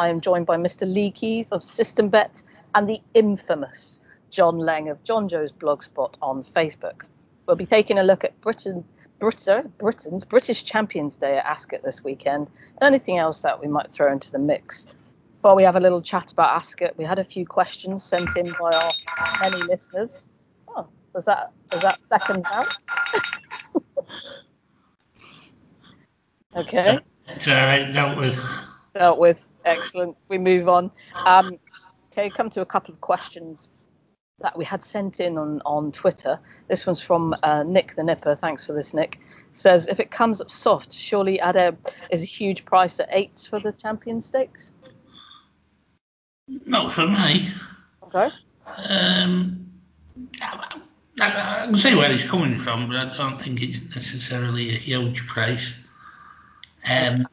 I am joined by Mr. Lee Keys of System Bet and the infamous John Leng of John Joe's Blogspot on Facebook. We'll be taking a look at Britain, Britain, Britain's British Champions Day at Ascot this weekend and anything else that we might throw into the mix. While we have a little chat about Ascot, we had a few questions sent in by our many listeners. Oh, was that was that seconds out? okay. It's all right, dealt with. Dealt with. Excellent. We move on. Um, okay, come to a couple of questions that we had sent in on, on Twitter. This one's from uh, Nick the Nipper. Thanks for this, Nick. Says if it comes up soft, surely Addeybb is a huge price at eight for the Champion Stakes. Not for me. Okay. Um, I, I can see where he's coming from, but I don't think it's necessarily a huge price. Um,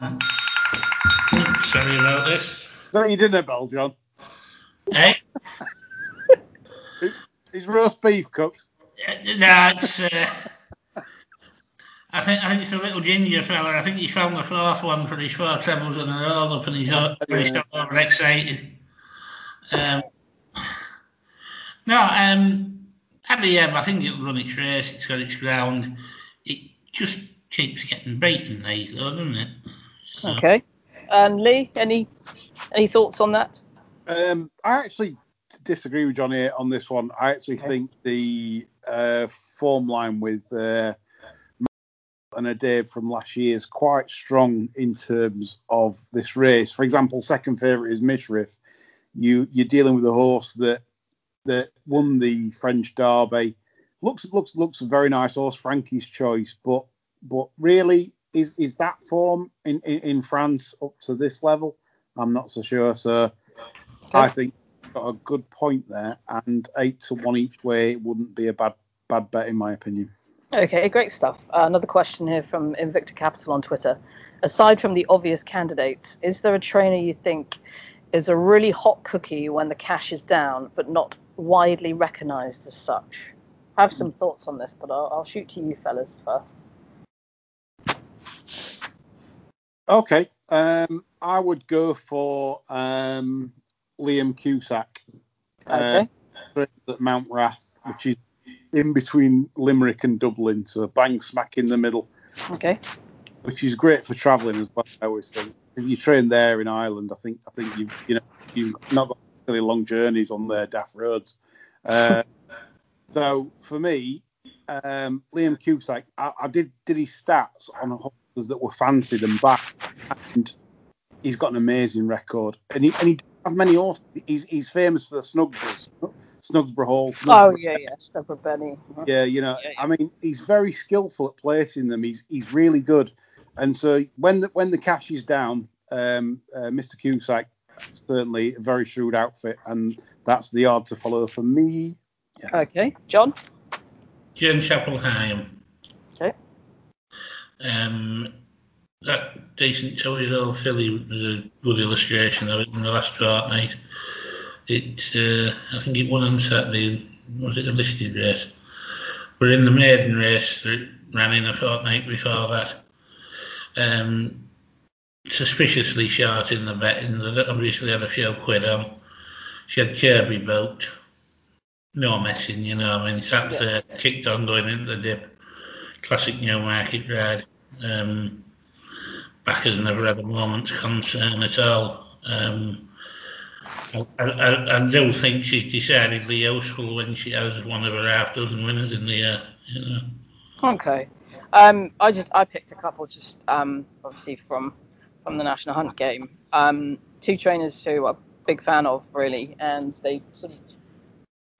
sorry about this. Is that your dinner bell, John? Hey? Is roast beef cooked? That's. Uh, I think I think it's a little ginger fella. I think he found the fourth one for his four trebles in a row up, and he's, yeah. he's overexcited. Um, no, um, at the end, I think it'll run its race. It's got its ground. It just keeps getting beaten these, though, doesn't it? Okay. And Lee, any any thoughts on that? Um, I actually disagree with Johnny on this one. I actually okay. think the uh, form line with uh, Addeybb from last year is quite strong in terms of this race. For example, second favourite is Mishriff. You you're dealing with a horse that that won the French Derby. Looks looks looks a very nice horse, Frankie's choice, but but really is is that form in, in, in France up to this level? I'm not so sure. So okay. I think got a good point there, and eight to one each way wouldn't be a bad bad bet in my opinion. Okay, great stuff. Uh, another question here from Invicta Capital on Twitter. Aside from the obvious candidates, is there a trainer you think is a really hot cookie when the cash is down, but not widely recognised as such? I have some thoughts on this, but I'll, I'll shoot to you fellas first. Okay, um, I would go for um, Liam Cusack. Okay. Uh, at Mountrath, which is in between Limerick and Dublin, so bang smack in the middle. Okay. Which is great for travelling as well. I always think. If you train there in Ireland, I think I think you you know you've not got really long journeys on their daft roads. Uh, so for me, um, Liam Cusack, I, I, did did his stats on horses that were fancied and back, and he's got an amazing record. And he, and he have many horses. He's, he's famous for the Snugsborough, Snugsborough Hall. Snugsborough. Oh yeah, yeah, Snugsborough Benny. Yeah, you know, yeah, yeah. I mean, he's very skillful at placing them. He's he's really good. And so when the when the cash is down, um, uh, Mr. Cusack certainly a very shrewd outfit, and that's the yard to follow for me. Yeah. Okay, John. Jim Chapple-Hyam. Okay. Um, that decent two-year-old filly was a good illustration of it in the last fortnight. It, uh, I think it won on Saturday. Was it a listed race? We're in the maiden race that ran in a fortnight before that. Um, suspiciously short in the betting. That obviously had a few quid on. She had Kirby boat. No messing, you know. I mean, sat there, kicked on going into the dip. Classic Newmarket ride. Um, backers never had a moment's concern at all. Um, I, I, I, do think she's decidedly useful when she has one of her half dozen winners in the year. You know. Okay. Um, I just I picked a couple just um, obviously from from the National Hunt game. Um, two trainers who I'm a big fan of really, and they sort of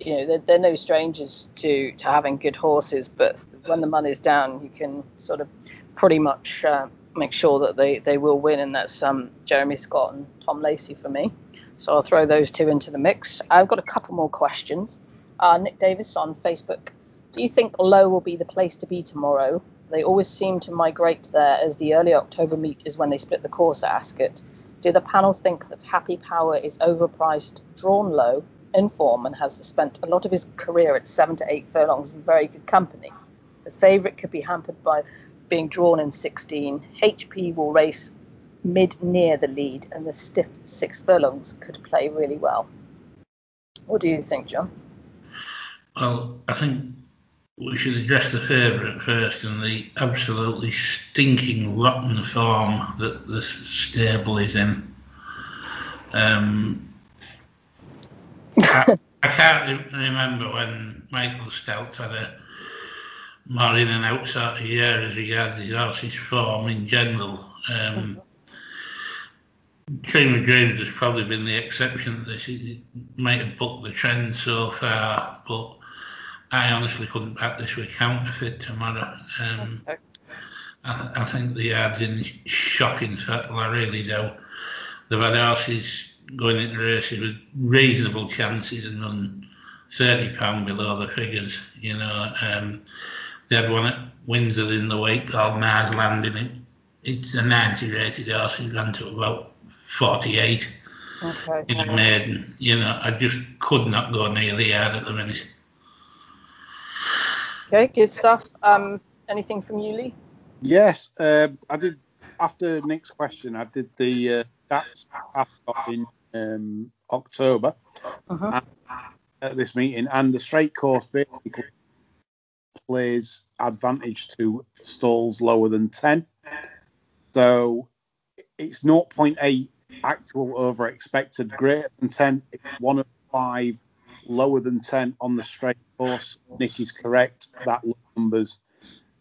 you know they're, they're no strangers to to having good horses, but when the money's down, you can sort of pretty much uh, make sure that they, they will win, and that's um, Jeremy Scott and Tom Lacey for me. So I'll throw those two into the mix. I've got a couple more questions. Uh, Nick Davis on Facebook. Do you think Low will be the place to be tomorrow? They always seem to migrate there as the early October meet is when they split the course at Ascot. Do the panel think that Happy Power is overpriced, drawn low, in form, and has spent a lot of his career at seven to eight furlongs in very good company? The favourite could be hampered by being drawn in 16. HP will race mid near the lead and the stiff six furlongs could play really well. What do you think, John? Well, I think we should address the favourite first and the absolutely stinking rotten form that the stable is in. Um, I, I, can't remember when Michael Stoute had a more in and out sort of year as regards his horse's form in general. Um, Dream of Dreams has probably been the exception that he might have booked the trend so far, but I honestly couldn't back this with counterfeit tomorrow. Um. I, th- I, think the yard's in shocking fettle, I really do. They've had horses going into races with reasonable chances and run £30 below the figures, you know. Um, they had one at Windsor in the week called Mars Landing. It, it's a 90 rated horse. He ran to about 48 okay. in a maiden. You know, I just could not go near the yard at the minute. Okay, good stuff. Um, anything from you, Lee? Yes, uh, I did. After Nick's question, I did the uh, stats in um, October uh-huh. at this meeting, and the straight course basically plays advantage to stalls lower than 10. So it's 0.8 actual over expected, greater than 10. It's one of five, lower than 10 on the straight course. Nick is correct. That numbers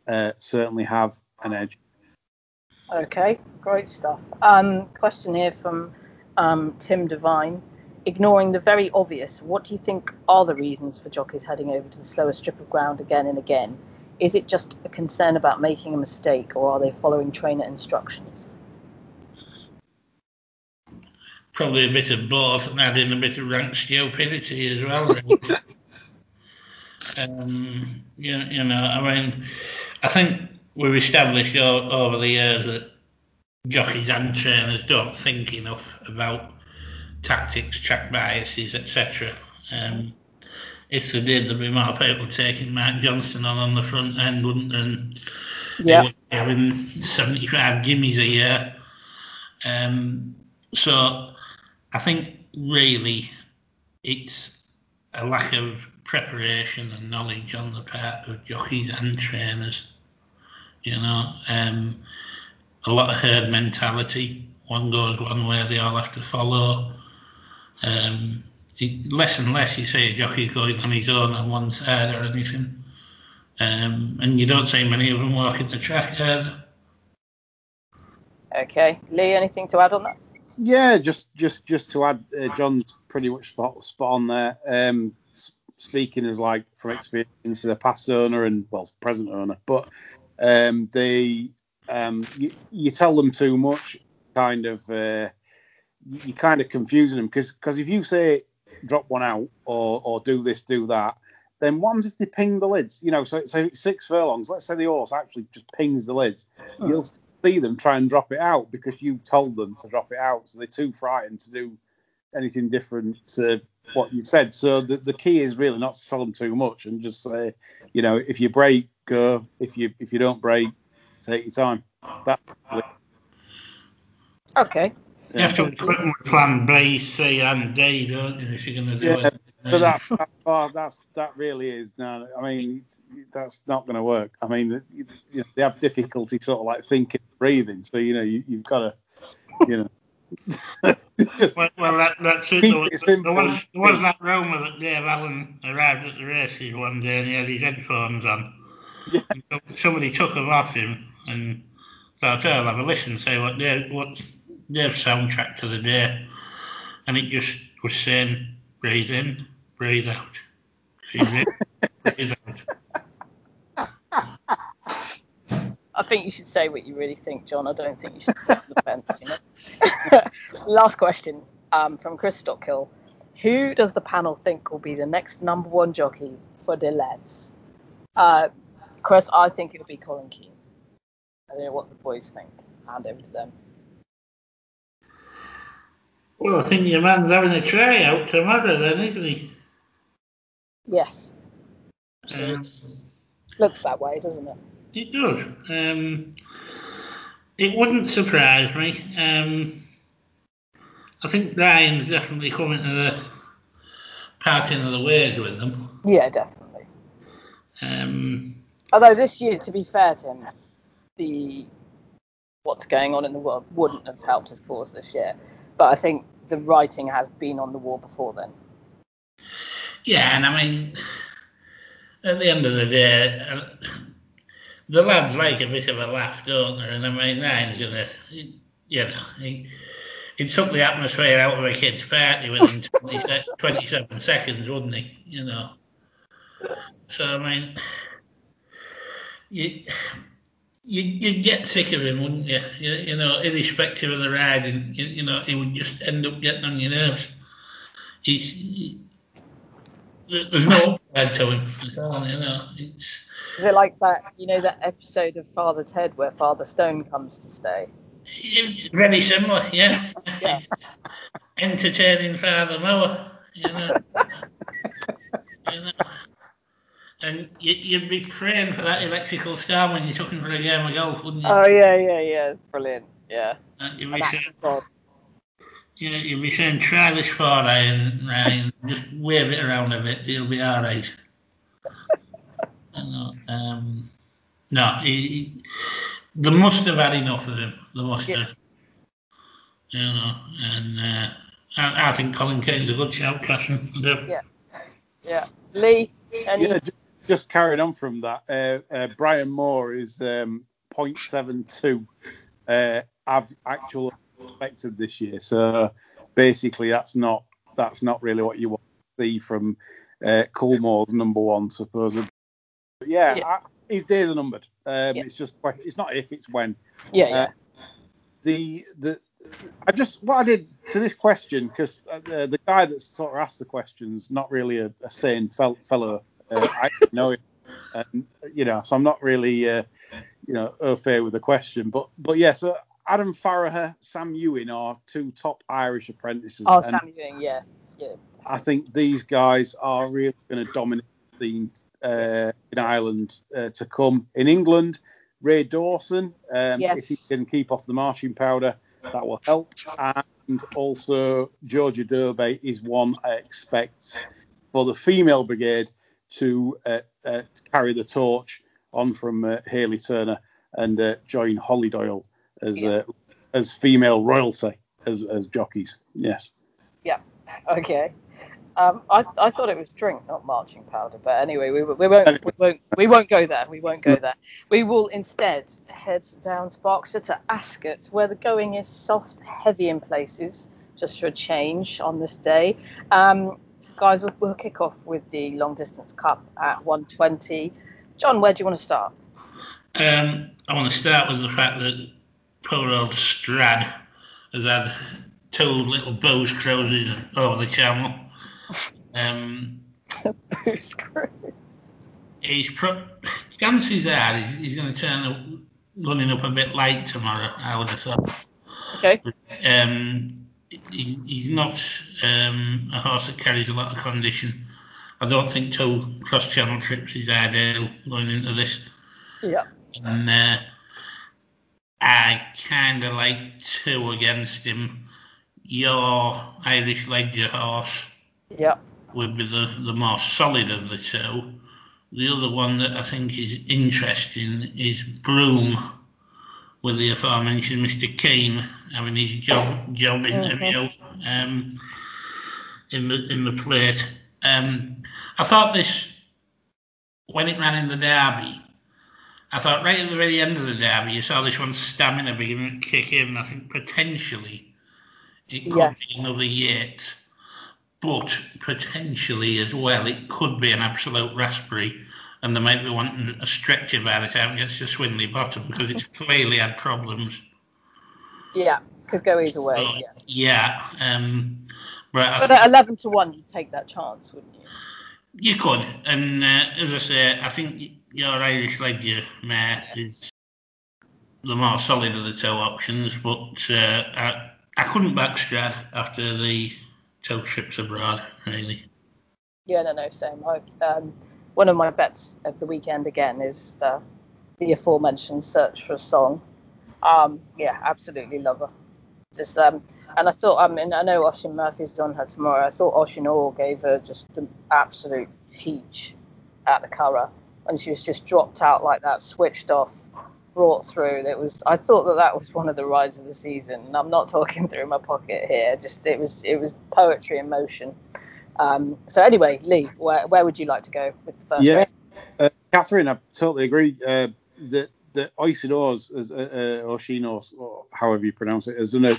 uh, certainly have an edge. Okay, great stuff. Um, question here from um, Tim Devine. Ignoring the very obvious, what do you think are the reasons for jockeys heading over to the slower strip of ground again and again? Is it just a concern about making a mistake, or are they following trainer instructions? Probably a bit of both, and adding a bit of rank stupidity as well. Um, you, you know, I mean, I think we've established over the years that jockeys and trainers don't think enough about tactics, track biases, etc. Um, if they did, there'd be more people taking Mark Johnston on on the front end, wouldn't there? And yeah. they would having 75 gimmies a year. Um, so I think really it's a lack of preparation and knowledge on the part of jockeys and trainers. You know, um, a lot of herd mentality. One goes one way, they all have to follow. Um, less and less you see a jockey going on his own on one side or anything. Um, and you don't see many of them walking the track either. Okay, Lee, anything to add on that? Yeah, just just just to add, uh, John's pretty much spot spot on there. Um, speaking as like from experience, as a past owner and well, present owner, but um, they um, you, you, tell them too much, kind of. Uh, you're kind of confusing them because because if you say drop one out or or do this do that then what if they ping the lids you know so, so six furlongs let's say the horse actually just pings the lids oh. you'll see them try and drop it out because you've told them to drop it out so they're too frightened to do anything different to what you've said so the, the key is really not to tell them too much and just say you know if you break go if you if you don't break take your time that okay you have to put plan B, C, and D, don't you, if you're going to do yeah, it? But that's that, oh, that's that really is no. I mean, that's not going to work. I mean, you, you know, they have difficulty sort of like thinking, breathing. So you know, you, have got to, you know. well, well, that, that's it. There was, there, was, there was that rumour that Dave Allen arrived at the races one day and he had his headphones on. Yeah. somebody took them off him, and so I thought I'll have a listen, see what Dave, what their soundtrack to the day, and it just was saying, breathe in, breathe out, breathe in, breathe out. I think you should say what you really think, John. I don't think you should sit on the fence. You know. Last question um, from Chris Stockhill. Who does the panel think will be the next number one jockey for the lads? Uh, Chris, I think it'll be Colin Keane. I don't know what the boys think. Hand over to them. Well, I think your man's having a try out tomorrow then, isn't he? Yes. Um, Looks that way, doesn't it? It does. Um, It wouldn't surprise me. Um, I think Ryan's definitely coming to the parting of the ways with them. Yeah, definitely. Um, Although this year, to be fair to him, the what's going on in the world wouldn't have helped his cause this year. But I think the writing has been on the wall before then. yeah, and I mean, at the end of the day, uh, the lads like a bit of a laugh, don't they? And I mean, Ryan's gonna, you know, he, he took the atmosphere out of a kid's party within 20, se- 27 seconds, wouldn't he? You know. So I mean, you, you you'd get sick of him, wouldn't you? You, you know, irrespective of the riding, you, you know, he would just end up getting on your nerves. He's he, there- there's no upside to him at all, you know. It's Is it like that, you know, that episode of Father Ted where Father Stone comes to stay? it's very similar, yeah. Yeah. Entertaining Father Mower, you know. you know. And you, you'd be praying for that electrical storm when you're talking for a game of golf, wouldn't you? Oh yeah, yeah, yeah, brilliant. Yeah. Uh, you'd, be saying, you know, you'd be saying, try this for Ryan, Ryan, just wave it around a bit, it'll be all right. Um, no, he, he, they must have had enough of him. They must Yeah. have. You know, and uh, I, I think Colin Keane's a good shout, Catherine. Yeah. Yeah. Lee, any? Yeah, ju- just carrying on from that, uh, uh, Ryan Moore is um, 0.72 uh, av- actual expected this year. So basically, that's not that's not really what you want to see from uh, Coolmore's number one, supposedly. But yeah, Yeah. I, his days are numbered. Um, Yeah. It's just it's not if, it's when. yeah, yeah. uh, the the I just what I did to this question because uh, the, the guy that sort of asked the questions not really a, a sane fel- fellow. Uh, I know him, and, you know, so I'm not really uh, you know au fait with the question. But but yeah, so Adam Farraher, Sam Ewing are two top Irish apprentices. oh, and Sam Ewing, yeah. Yeah. I think these guys are really going to dominate the scene uh, in Ireland uh, to come. In England, Ray Dawson, um, Yes. if he can keep off the marching powder, that will help. And also, Georgia Dobie is one I expect for the female brigade to uh, uh, carry the torch on from uh, Hayley Turner and uh, join Hollie Doyle as Yeah. uh, as female royalty as, as jockeys. Yes. Yeah. Okay. Um, I, I thought it was drink, not marching powder. But anyway, we, we won't we won't we won't go there. We won't go there. We will instead head down to Berkshire to Ascot, where the going is soft, heavy in places, just for a change on this day. Um, guys, we'll, we'll kick off with the long distance cup at 120. John, where do you want to start? Um, I want to start with the fact that poor old Strad has had two little booze cruises over the channel. Um, Booze Cruise. he's pro- chances are he's, he's going to turn up, running up a bit late tomorrow. I would have thought. Okay. Um, he, he's not um, a horse that carries a lot of condition. I don't think two cross channel trips is ideal going into this. Yeah. And uh, I kind of like two against him. Your Irish Leger horse Yeah. would be the, the more solid of the two. The other one that I think is interesting is Broom, with the aforementioned Mr. Keane having his job job interview um, in the in the plate. Um, I thought this when it ran in the derby. I thought right at the very end of the derby, you saw this one's stamina beginning to kick in. I think potentially it could Yes. be another Yates but potentially as well, it could be an absolute raspberry, and they might be wanting a stretch by the time it gets to Swinley Bottom because it's clearly had problems. Yeah. Could go either way. So, yeah. yeah, um, but But at 11 to 1, you'd take that chance, wouldn't you? you could, and uh, as I say, I think your Irish Leger mare is the more solid of the two options, but uh, I, I couldn't back Strad after the two trips abroad, really. Yeah, no, no, same. I, um, one of my bets of the weekend again is the, the aforementioned Search for a Song. Um, yeah, absolutely love her. Just um, and I thought, I mean, I know Oisin Murphy's on her tomorrow. I thought Oisin Orr gave her just an absolute peach at the Curragh, and she was just dropped out like that, switched off, brought through. It was, I thought that that was one of the rides of the season. And I'm not talking through my pocket here. Just it was, it was poetry in motion. Um, so anyway, Lee, where, where would you like to go with the first? Yeah, uh, Catherine, I totally agree. Uh, that that Oisidors, as uh, uh, Oshinos, or however you pronounce it, has done a,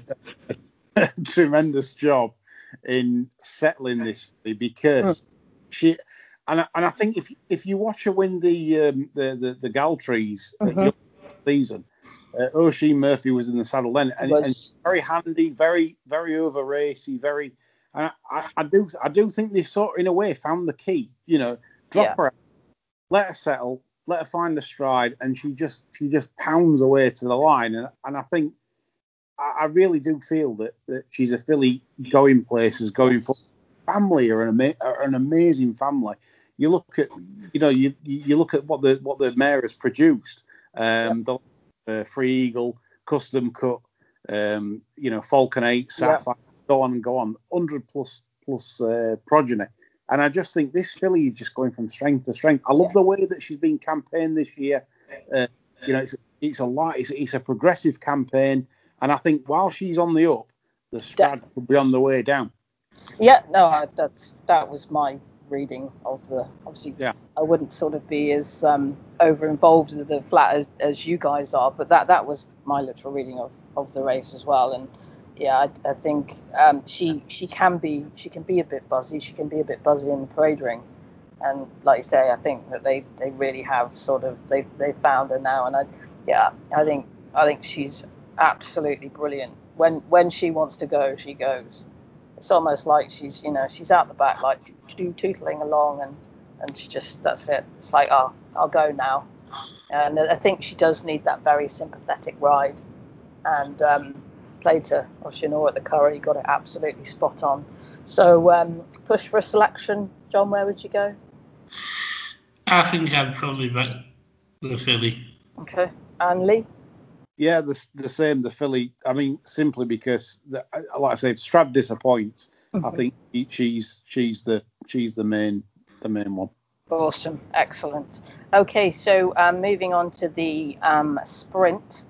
a, tremendous job in settling this because she. And I, and I think if if you watch her win the um, the, the the Galtres Mhm. season, uh, Oisin Murphy was in the saddle then, and, and very handy, very very over racy, very. I, I, I do I do think they've sort of in a way found the key. You know, drop Yeah. her, out, let her settle, let her find the stride, and she just she just pounds away to the line. And and I think I, I really do feel that that she's a filly going places, going for family are an ama- are an amazing family. You look at you know you you look at what the what the mare has produced. Um, the uh, Free Eagle, Custom Cut, um, you know Falcon Eight, Yeah. Go on and go on, hundred plus plus uh, progeny. And I just think this filly is just going from strength to strength. I love the way that she's been campaigned this year. Uh, you know, it's it's a lot. It's, it's a progressive campaign, and I think while she's on the up, the strad will be on the way down. Yeah, no, I, that's that was my reading of the. Obviously, Yeah. I wouldn't sort of be as um, over involved with the flat as, as you guys are, but that that was my literal reading of, of the race as well. And yeah, I, I think um, she she can be she can be a bit buzzy. She can be a bit buzzy in the parade ring. And like you say, I think that they, they really have sort of they they found her now. And I yeah, I think I think she's absolutely brilliant. When when she wants to go, she goes it's almost like she's you know she's out the back like too- tootling along and and she just that's it it's like oh i'll go now and i think she does need that very sympathetic ride and um played to Oisin Orr at the Curragh got it absolutely spot on so um push for a selection john where would you go I think I'd probably back the filly. okay and lee Yeah, the the same. The filly. I mean, simply because, the, like I said, Strad disappoints. I think he- she's she's the she's the main the main one. Awesome, excellent. Okay, so um, moving on to the um, sprint,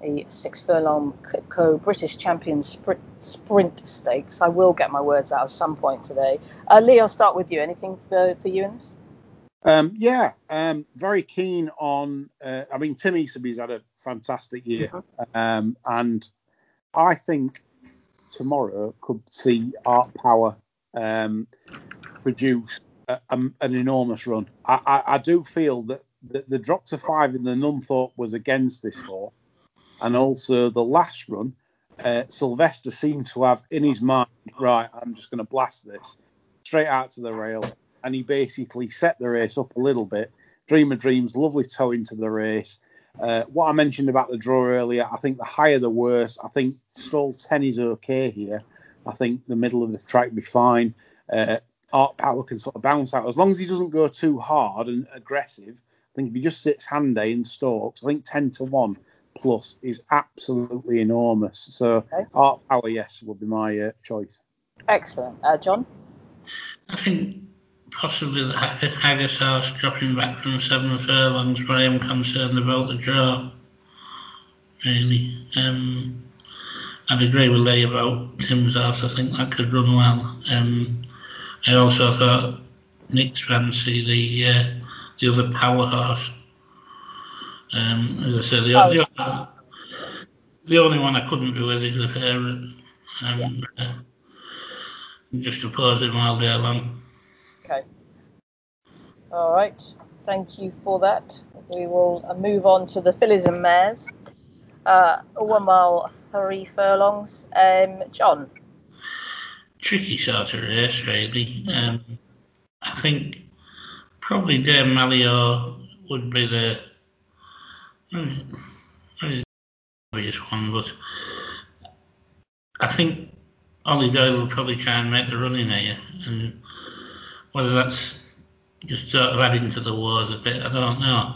the six furlong co British champion sprint, sprint stakes. I will get my words out at some point today. Uh, Lee, I'll start with you. Anything for, for you in this? Um, yeah, um, very keen on. Uh, I mean, Tim Easterby's had a fantastic year, um, and I think tomorrow could see Art Power um, produce a, a, an enormous run. I, I, I do feel that the, the drop to five in the Nunthorpe was against this horse, and also the last run. Uh, Sylvester seemed to have in his mind, right, I'm just going to blast this straight out to the rail and he basically set the race up a little bit. Dream of Dreams, lovely toe into the race. Uh, what I mentioned about the draw earlier, I think the higher the worse. I think stall 10 is okay here. I think the middle of the track be fine. Uh, Art Power can sort of bounce out as long as he doesn't go too hard and aggressive. I think if he just sits handy and stalks, I think 10 to 1 plus is absolutely enormous. So Okay. Art Power, yes, would be my uh, choice. Excellent. Uh, John? I think possibly the Haggis House dropping back from seven furlongs, but I am concerned about the draw. Really. Um, I'd agree with Lee about Tim's house. I think that could run well. Um, I also thought Nick's fancy the uh, the other power horse. Um, as I said, the, Oh, the, other- the only one I couldn't be with is the favourite. Um, uh, just oppose him all day long. Okay. All right. Thank you for that. We will uh, move on to the fillies and mares. Uh, one mile, three furlongs. Um, John? tricky sort of race, really. Um, I think probably Dame Malliot would be the maybe maybe the obvious one, but I think Hollie Doyle will probably try and make the run in here, and whether that's just sort of adding to the wars a bit, I don't know.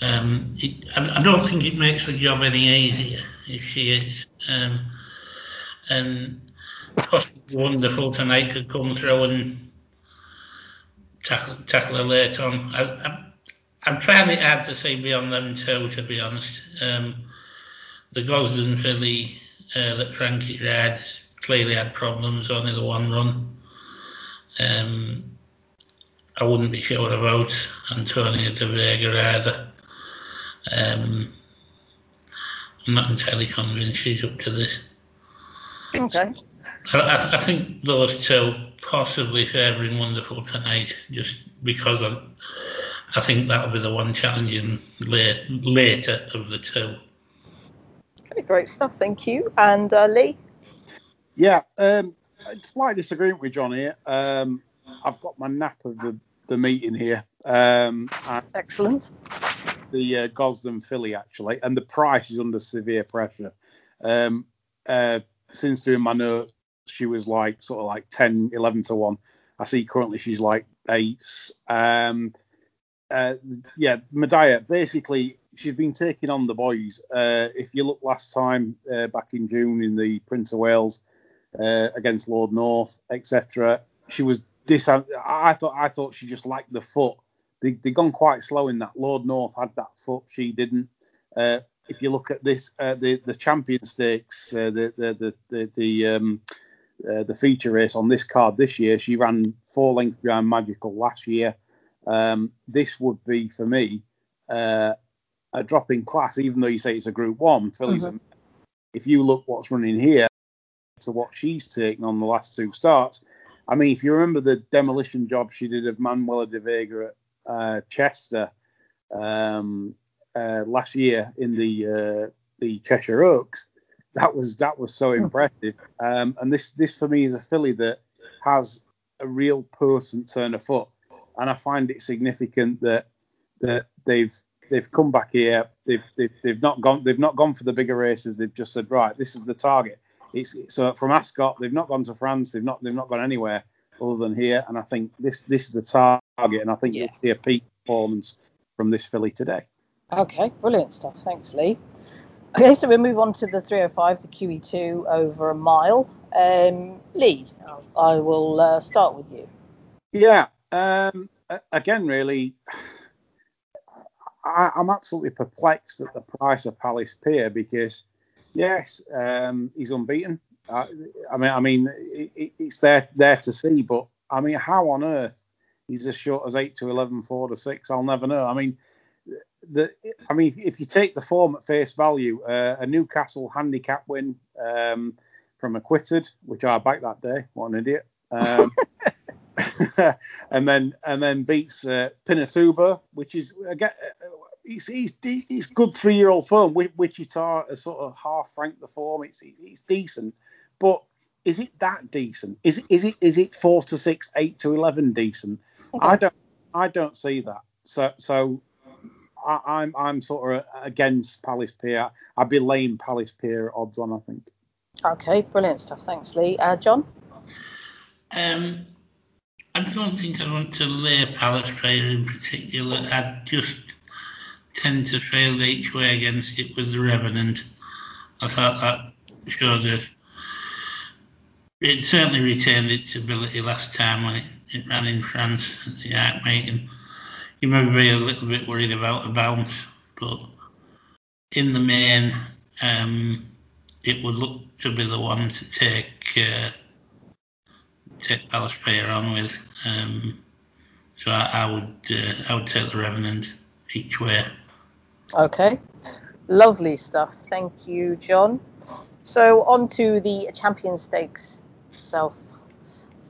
Um, it, I, I, don't think it makes the job any easier if she is. Um, and wonderful tonight could come through and tackle, tackle her later on. I, I, I'm trying it hard to say beyond them two, to be honest. Um, the Gosden filly uh, that Frankie had clearly had problems, only the one run. Um, I wouldn't be sure about Antonia de Vega either. Um, I'm not entirely convinced she's up to this. Okay. I, I think those two possibly favouring Wonderful tonight, just because I, I think that'll be the one challenging late, later of the two. Okay, great stuff. Thank you. And uh, Lee? Yeah, um, slight disagreement with John here. Um, I've got my nap of the, the meeting here. Um, Excellent. The uh, Gosden filly, actually, and the price is under severe pressure. Um, uh, since doing my notes, she was like sort of like 10, 11 to 1. I see currently she's like 8. Um, uh, yeah, Mehdaayih, basically, she's been taking on the boys. Uh, if you look last time uh, back in June in the Prince of Wales uh, against Lord North, etc., she was dis. I thought I thought she just liked the foot. They they gone quite slow in that. Lord North had that foot, she didn't. Uh, if you look at this, uh, the the Champion Stakes, the the the the, the um, the feature race on this card this year. She ran four lengths behind Magical last year. Um, this would be for me uh, a drop in class, even though you say it's a Group One. Fillies, mm-hmm. if you look what's running here to what she's taken on the last two starts, I mean, if you remember the demolition job she did of Manuela de Vega at uh, Chester um, uh, last year in the uh, the Cheshire Oaks, that was that was so hmm. impressive. Um, and this this for me is a filly that has a real person turn of foot, and I find it significant that that they've they've come back here. They've, they've they've not gone they've not gone for the bigger races. They've just said right, this is the target. It's so from Ascot they've not gone to France. They've not they've not gone anywhere other than here. And I think this this is the target. And I think yeah. you'll see a peak performance from this filly today. Okay, brilliant stuff. Thanks, Lee. Okay, so we'll move on to the 305, the QE2 over a mile. Um, Lee, I will uh, start with you. Yeah, um, again, really, I, am absolutely perplexed at the price of Palace Pier because, yes, um, he's unbeaten. I, I, mean, I mean, it, it's there there to see, but I mean, how on earth he's as short as eight to 11, four to six? I'll never know. I mean, the, I mean, if you take the form at face value, uh, a Newcastle handicap win um, from Acquitted, which I backed that day. What an idiot! Um, and then and then beats uh, Pinatubo, which is again. Uh, he's, he's, he's good three year old form. Wichita has sort of half ranked the form. It's it's decent, but is it that decent? Is it is it is it four to six, eight to eleven decent? Okay. I don't I don't see that. So so I, am I'm, I'm sort of against Palace Pier. I'd be laying Palace Pier odds on. I think. Okay, brilliant stuff. Thanks, Lee. Uh, John. Um, I don't think I want to lay Palace Pier in particular. I just tend to fail each way against it with the Revenant. I thought that showed that it certainly retained its ability last time when it, it ran in France at the Arc meeting you may be a little bit worried about a bounce, but in the main, um, it would look to be the one to take uh, take Palace Pier on with. Um, so I, I would uh, I would take the Revenant each way. Okay, lovely stuff. Thank you, John. So on to the Champion Stakes itself.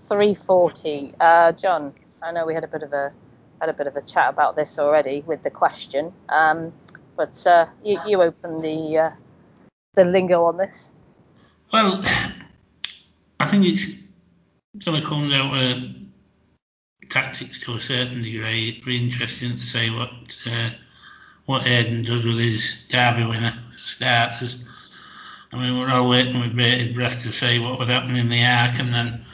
340. Uh, John, I know we had a bit of a had a bit of a chat about this already with the question, um, but uh, you, you open the uh, the lingo on this. Well, I think it's going to come out to tactics to a certain degree. It'd be interesting to see what uh, what Aidan does with his Derby winner for starters. I mean, we're all waiting with bated breath to see what would happen in the Arc, and then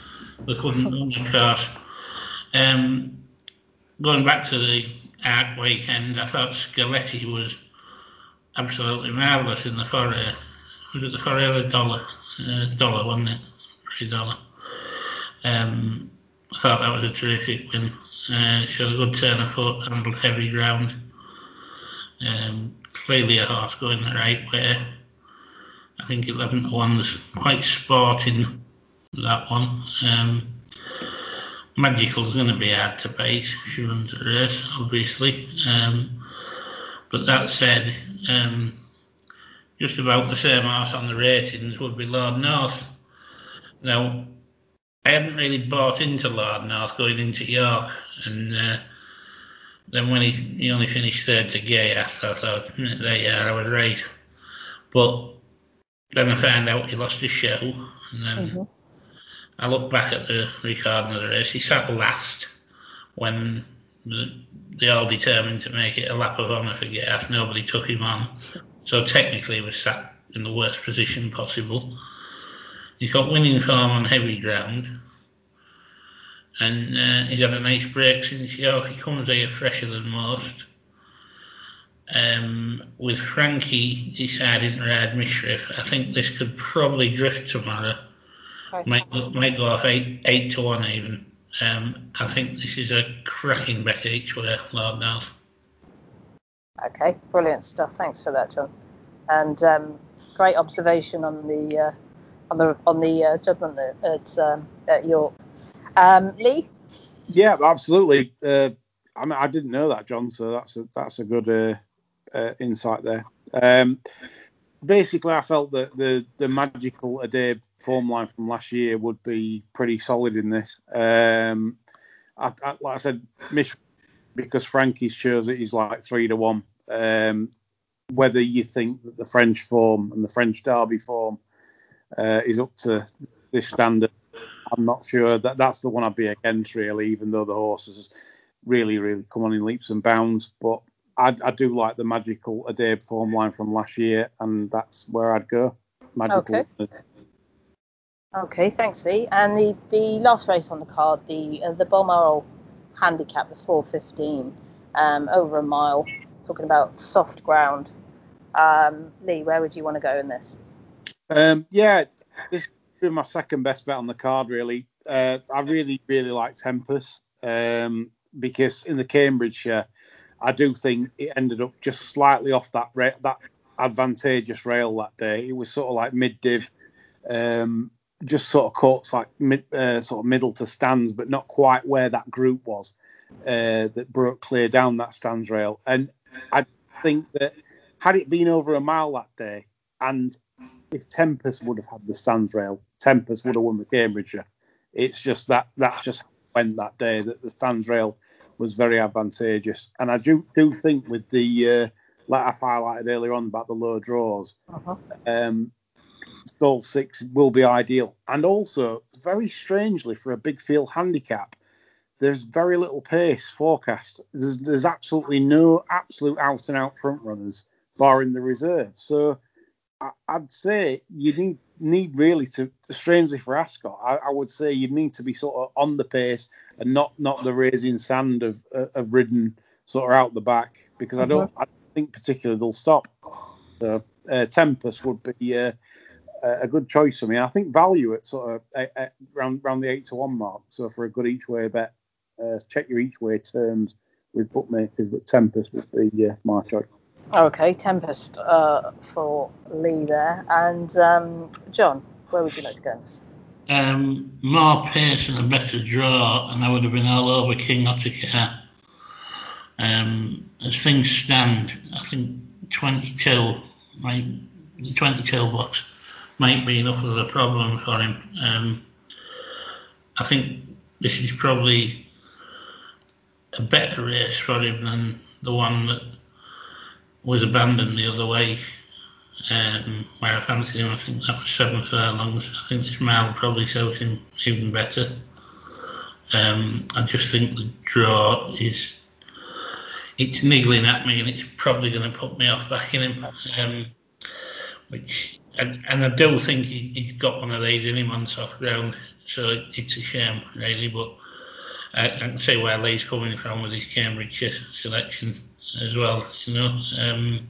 they couldn't run across. Um, going back to the Arc weekend. I thought Skalleti was absolutely marvellous in the foray. Was it the foray dollar? Uh, dollar, wasn't it? Prix Dollar. Um, I thought that was a terrific win. Uh, showed a good turn of foot, handled heavy ground. Um, clearly a horse going the right way. I think 11 to 1's quite sporting, that one. Um, Magical's going to be hard to beat. She runs a race, obviously. Um, but that said, um, just about the same horse on the ratings would be Lord North. Now, I hadn't really bought into Lord North going into York, and uh, then when he, he only finished third to Ghaiyyath, I thought, hmm, there you are, I was right. But then I found out he lost his shoe, and then mm-hmm. I looked back at the recording of the race. He sat last when the, they all determined to make it a lap of honour for Ghaiyyath. Nobody took him on, so technically he was sat in the worst position possible. He's got winning form on heavy ground, and uh, he's had a nice break since York. He comes here fresher than most. Um, with Frankie deciding to ride Mishriff, I think this could probably drift tomorrow. Okay. Might, might go off eight, eight to one even. Um, I think this is a cracking bet each way, Lord North. Okay, brilliant stuff. Thanks for that, John. And um, great observation on the uh, on the on the uh, judgment at, um, at York. Um, Lee. Yeah, absolutely. Uh, I mean, I didn't know that, John. So that's a that's a good uh, uh, insight there. Um, basically, I felt that the the magical Addeybb form line from last year would be pretty solid in this. Um, I, I, like I said, Mish, because Frankie's chose it, he's like three to one. Um, whether you think that the French form and the French Derby form uh, is up to this standard, I'm not sure. That that's the one I'd be against really, even though the horses really, really come on in leaps and bounds. But I, I do like the magical Addeybb form line from last year, and that's where I'd go. Magical. Okay. Okay, thanks, Lee. And the, the last race on the card, the uh, the Balmoral handicap, the 415, um, over a mile, talking about soft ground. Um, Lee, where would you want to go in this? Um, yeah, this been my second best bet on the card, really. Uh, I really, really like Tempest um, because in the Cambridgeshire, I do think it ended up just slightly off that ra- that advantageous rail that day. It was sort of like mid div, um, just sort of caught like mid, uh, sort of middle to stands, but not quite where that group was uh, that broke clear down that stands rail. And I think that had it been over a mile that day, and if Tempest would have had the stands rail, Tempest would have won the Cambridgeshire. It's just that that's just went that day that the stands rail was very advantageous. And I do do think with the uh, like I've highlighted earlier on about the low draws, uh-huh. um, stall six will be ideal. And also, very strangely for a big field handicap, there's very little pace forecast. There's, there's absolutely no absolute out and out front runners, barring the reserve. So I, would say you need need really to strangely for Ascot, I, I, would say you need to be sort of on the pace and not not the raising sand of of ridden sort of out the back because I don't mm-hmm. I think particularly they'll stop. So uh, Tempest would be uh, a good choice for me. I think value at sort of around around the eight to one mark. So for a good each way bet, uh, check your each way terms with bookmakers, but Tempest would be uh, my choice. Okay, Tempest uh, for Lee there. And um, John, where would you like to go? Um, more pace and a better draw, and I would have been all over King Ottokar. Um, as things stand, I think 22 might, the 22 box might be enough of a problem for him. Um, I think this is probably a better race for him than the one that was abandoned the other way, um, where I fancied him. I think that was seven furlongs. I think this mile probably suits him even better. Um, I just think the draw is it's niggling at me, and it's probably going to put me off backing him. Um, which and, and, I do think he, has got one of these in him on soft ground, so it's a shame really. But I, I can see where Lee's coming from with his Cambridge selection as well. You know, um,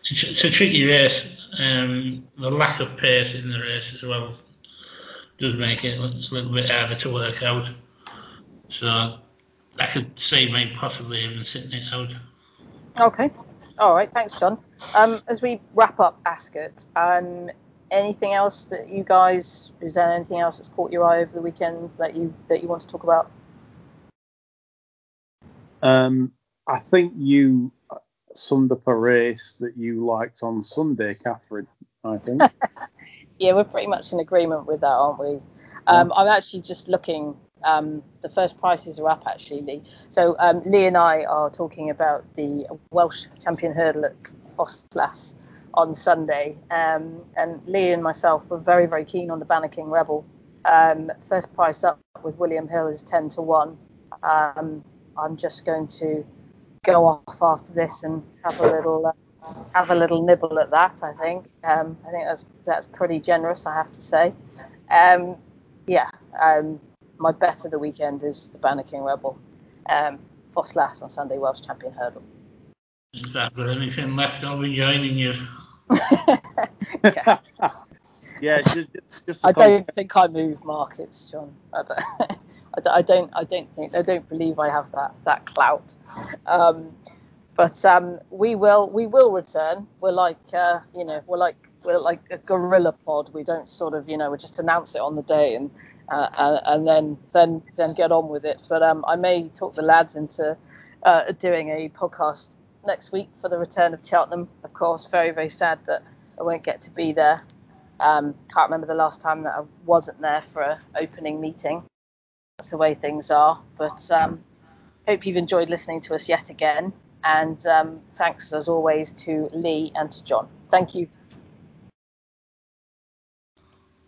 it's, a, it's, a, tricky race. Um, the lack of pace in the race as well does make it a little bit harder to work out. So I could see me possibly even sitting it out. Okay. All right. Thanks, John. Um, as we wrap up Ascot, um, anything else that you guys is there anything else that's caught your eye over the weekend that you that you want to talk about? Um, I think you summed up a race that you liked on Sunday, Catherine. I think. yeah, we're pretty much in agreement with that, aren't we? Um, I'm actually just looking. Um, the first prices are up actually, Lee. So um, Lee and I are talking about the Welsh Champion Hurdle at Ffos on Sunday, um, and Lee and myself were very very keen on the Bannaking Rebel. Um, first price up with William Hill is 10 to one. Um, I'm just going to go off after this and have a little uh, have a little nibble at that. I think um, I think that's that's pretty generous. I have to say. Um, yeah, um, my bet of the weekend is the Banner King Rebel. Um, Ffos Las on Sunday, Welsh Champion Hurdle. Is that there anything left? I'll be joining you. yeah, yeah just, just I don't think I move markets, John. I don't, I don't, I don't think, I don't believe I have that that clout. Um, but um, we will, we will return. We're like, uh, you know, we're like, we're like a gorilla pod. We don't sort of, you know, we just announce it on the day and uh, and then then then get on with it. But um, I may talk the lads into uh, doing a podcast next week for the return of Cheltenham. Of course, very very sad that I won't get to be there. Um, can't remember the last time that I wasn't there for an opening meeting. That's the way things are. But um, hope you've enjoyed listening to us yet again. And um, thanks as always to Lee and to John. Thank you.